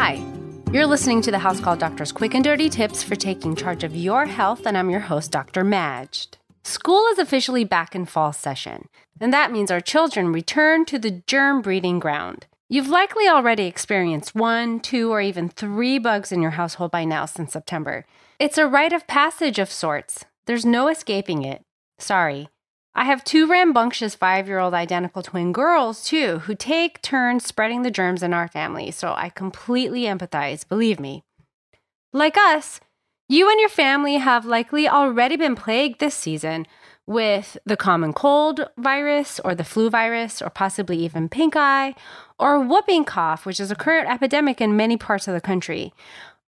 Hi, you're listening to the House Call Doctor's quick and dirty tips for taking charge of your health, and I'm your host, Dr. Madge. School is officially back in fall session, and that means our children return to the germ breeding ground. You've likely already experienced one, two, or even three bugs in your household by now since September. It's a rite of passage of sorts. There's no escaping it. Sorry. I have two rambunctious five year old identical twin girls, too, who take turns spreading the germs in our family, so I completely empathize, believe me. Like us, you and your family have likely already been plagued this season with the common cold virus or the flu virus or possibly even pink eye or whooping cough, which is a current epidemic in many parts of the country.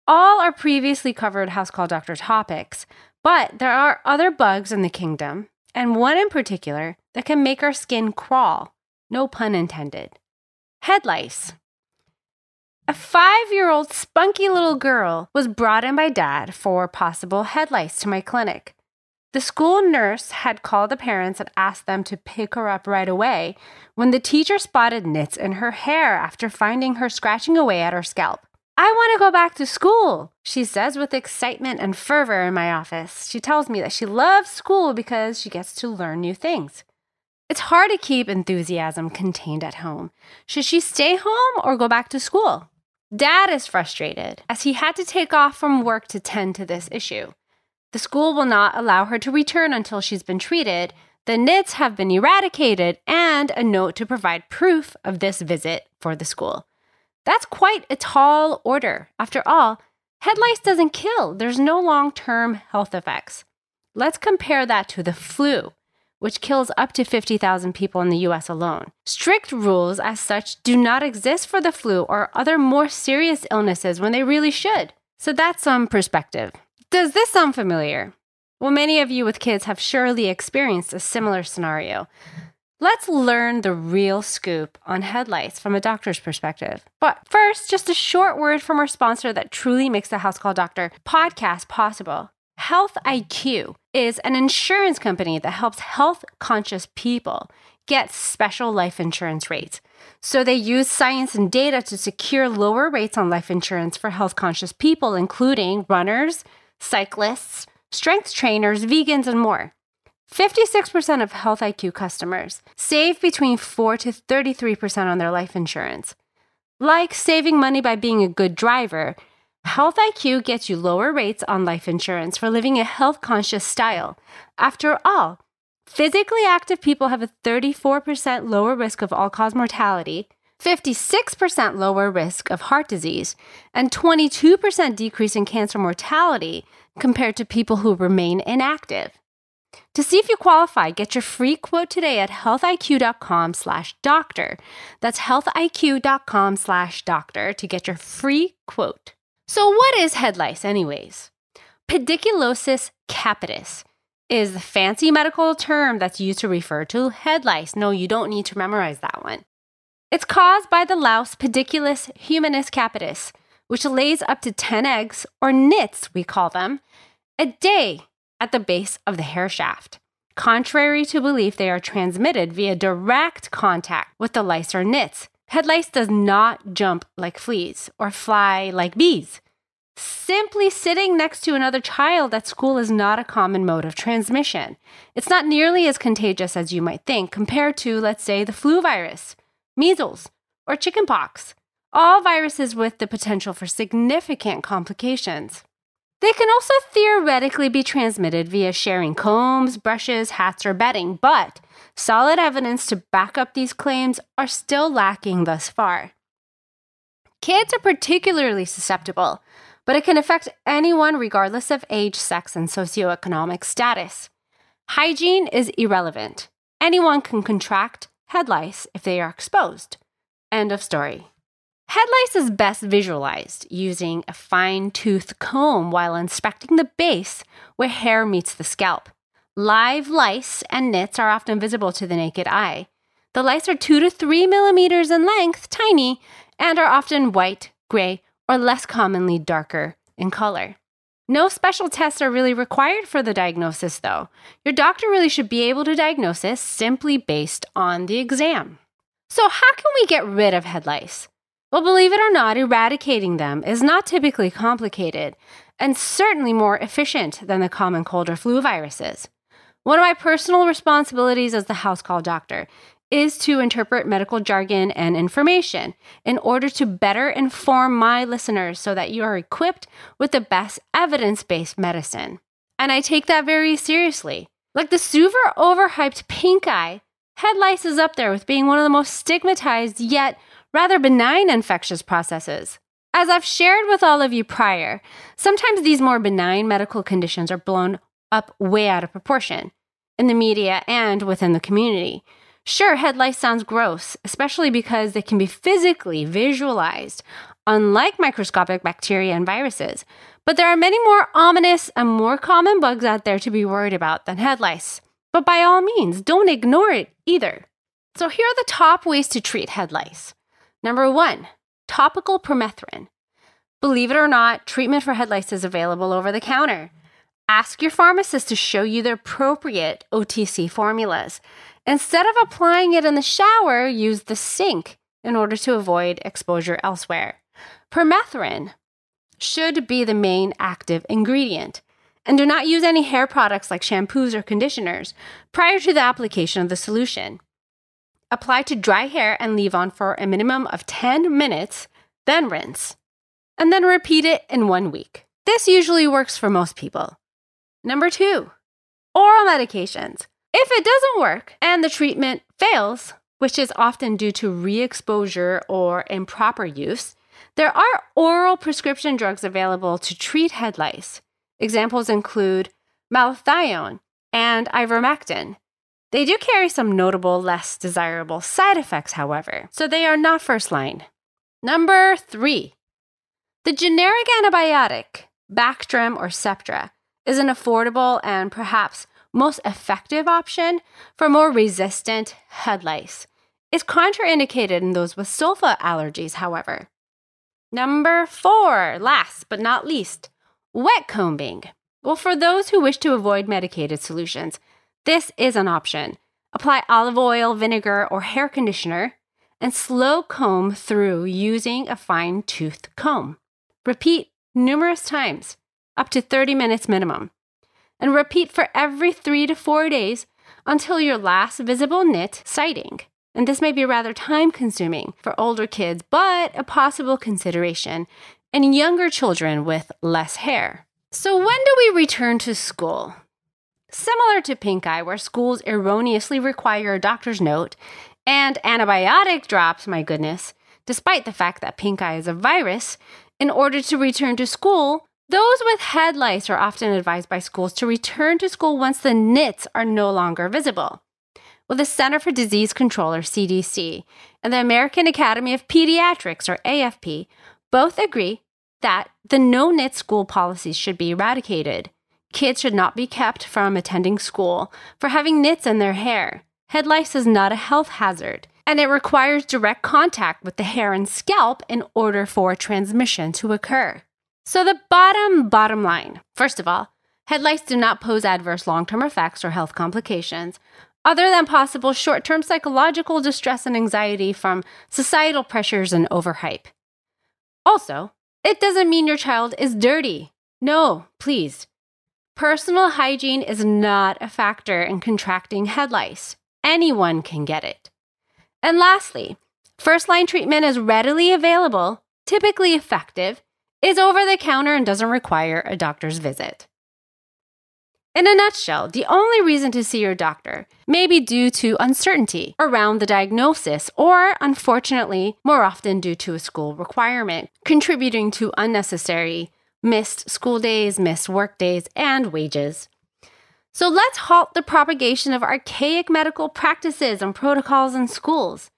All are previously covered House Call Doctor topics, but there are other bugs in the kingdom and one in particular that can make our skin crawl. No pun intended. Head lice. A five year old spunky little girl was brought in by dad for possible head lice to my clinic. The school nurse had called the parents and asked them to pick her up right away when the teacher spotted nits in her hair after finding her scratching away at her scalp. I want to go back to school, she says with excitement and fervor in my office. She tells me that she loves school because she gets to learn new things. It's hard to keep enthusiasm contained at home. Should she stay home or go back to school? Dad is frustrated as he had to take off from work to tend to this issue. The school will not allow her to return until she's been treated, the nits have been eradicated, and a note to provide proof of this visit for the school. That's quite a tall order. After all, head lice doesn't kill, there's no long term health effects. Let's compare that to the flu, which kills up to 50,000 people in the US alone. Strict rules, as such, do not exist for the flu or other more serious illnesses when they really should. So that's some perspective. Does this sound familiar? Well, many of you with kids have surely experienced a similar scenario. Let's learn the real scoop on head lice from a doctor's perspective. But first, just a short word from our sponsor that truly makes the House Call Doctor podcast possible. Health IQ is an insurance company that helps health conscious people get special life insurance rates. So they use science and data to secure lower rates on life insurance for health conscious people, including runners, cyclists, strength trainers, vegans, and more. 56% of Health IQ customers save between 4 to 33% on their life insurance. Like saving money by being a good driver, Health IQ gets you lower rates on life insurance for living a health conscious style. After all, physically active people have a 34% lower risk of all cause mortality, 56% lower risk of heart disease, and 22% decrease in cancer mortality compared to people who remain inactive. To see if you qualify, get your free quote today at healthiq.com slash doctor. That's healthiq.com slash doctor to get your free quote. So what is head lice anyways? Pediculosis capitis is the fancy medical term that's used to refer to head lice. No, you don't need to memorize that one. It's caused by the louse Pediculus humanus capitis, which lays up to 10 eggs, or nits, we call them, a day at the base of the hair shaft. Contrary to belief, they are transmitted via direct contact with the lice or nits. Head lice does not jump like fleas or fly like bees. Simply sitting next to another child at school is not a common mode of transmission. It's not nearly as contagious as you might think compared to, let's say, the flu virus, measles, or chickenpox, all viruses with the potential for significant complications. They can also theoretically be transmitted via sharing combs, brushes, hats, or bedding, but solid evidence to back up these claims are still lacking thus far. Kids are particularly susceptible, but it can affect anyone regardless of age, sex, and socioeconomic status. Hygiene is irrelevant. Anyone can contract head lice if they are exposed. End of story. Head lice is best visualized using a fine tooth comb while inspecting the base where hair meets the scalp. Live lice and nits are often visible to the naked eye. The lice are 2 to 3 millimeters in length, tiny, and are often white, gray, or less commonly darker in color. No special tests are really required for the diagnosis, though. Your doctor really should be able to diagnose this simply based on the exam. So, how can we get rid of head lice? Well, believe it or not, eradicating them is not typically complicated and certainly more efficient than the common cold or flu viruses. One of my personal responsibilities as the house call doctor is to interpret medical jargon and information in order to better inform my listeners so that you are equipped with the best evidence based medicine. And I take that very seriously. Like the super overhyped pink eye, head lice is up there with being one of the most stigmatized yet rather benign infectious processes. As I've shared with all of you prior, sometimes these more benign medical conditions are blown up way out of proportion in the media and within the community. Sure, head lice sounds gross, especially because they can be physically visualized, unlike microscopic bacteria and viruses. But there are many more ominous and more common bugs out there to be worried about than head lice. But by all means, don't ignore it either. So here are the top ways to treat head lice. Number one, topical permethrin. Believe it or not, treatment for head lice is available over the counter. Ask your pharmacist to show you the appropriate OTC formulas. Instead of applying it in the shower, use the sink in order to avoid exposure elsewhere. Permethrin should be the main active ingredient. And do not use any hair products like shampoos or conditioners prior to the application of the solution. Apply to dry hair and leave on for a minimum of 10 minutes, then rinse. And then repeat it in one week. This usually works for most people. Number two, oral medications. If it doesn't work and the treatment fails, which is often due to re exposure or improper use, there are oral prescription drugs available to treat head lice. Examples include malathion and ivermectin, they do carry some notable, less desirable side effects, however, so they are not first line. Number three, the generic antibiotic, Bactrim or Septra, is an affordable and perhaps most effective option for more resistant head lice. It's contraindicated in those with sulfa allergies, however. Number four, last but not least, wet combing. Well, for those who wish to avoid medicated solutions, this is an option. Apply olive oil, vinegar, or hair conditioner and slow comb through using a fine toothed comb. Repeat numerous times, up to 30 minutes minimum. And repeat for every three to four days until your last visible nit sighting. And this may be rather time consuming for older kids, but a possible consideration in younger children with less hair. So, when do we return to school? Similar to pink eye, where schools erroneously require a doctor's note and antibiotic drops, my goodness, despite the fact that pink eye is a virus, in order to return to school, those with head lice are often advised by schools to return to school once the nits are no longer visible. Well, the Center for Disease Control, or CDC, and the American Academy of Pediatrics, or AFP, both agree that the no nit school policies should be eradicated. Kids should not be kept from attending school for having nits in their hair. Head lice is not a health hazard, and it requires direct contact with the hair and scalp in order for transmission to occur. So, the bottom, bottom line first of all, head lice do not pose adverse long term effects or health complications, other than possible short term psychological distress and anxiety from societal pressures and overhype. Also, it doesn't mean your child is dirty. No, please. Personal hygiene is not a factor in contracting head lice. Anyone can get it. And lastly, first line treatment is readily available, typically effective, is over the counter, and doesn't require a doctor's visit. In a nutshell, the only reason to see your doctor may be due to uncertainty around the diagnosis, or unfortunately, more often due to a school requirement, contributing to unnecessary missed school days, missed work days, and wages. So let's halt the propagation of archaic medical practices and protocols in schools.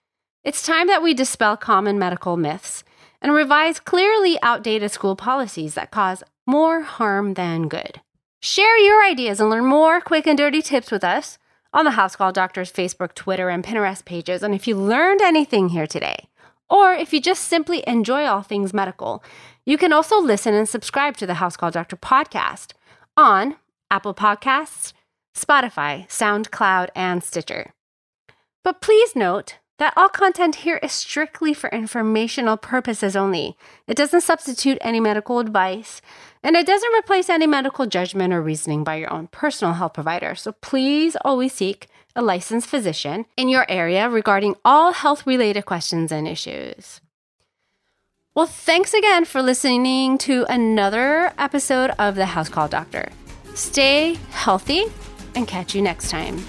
It's time that we dispel common medical myths and revise clearly outdated school policies that cause more harm than good. Share your ideas and learn more quick and dirty tips with us on the House Call Doctors Facebook, Twitter, and Pinterest pages. And if you learned anything here today, or if you just simply enjoy all things medical, you can also listen and subscribe to the House Call Doctor podcast on Apple Podcasts, Spotify, SoundCloud, and Stitcher. But please note that all content here is strictly for informational purposes only. It doesn't substitute any medical advice, and it doesn't replace any medical judgment or reasoning by your own personal health provider. So please always seek a licensed physician in your area regarding all health related questions and issues. Well, thanks again for listening to another episode of the House Call Doctor. Stay healthy and catch you next time.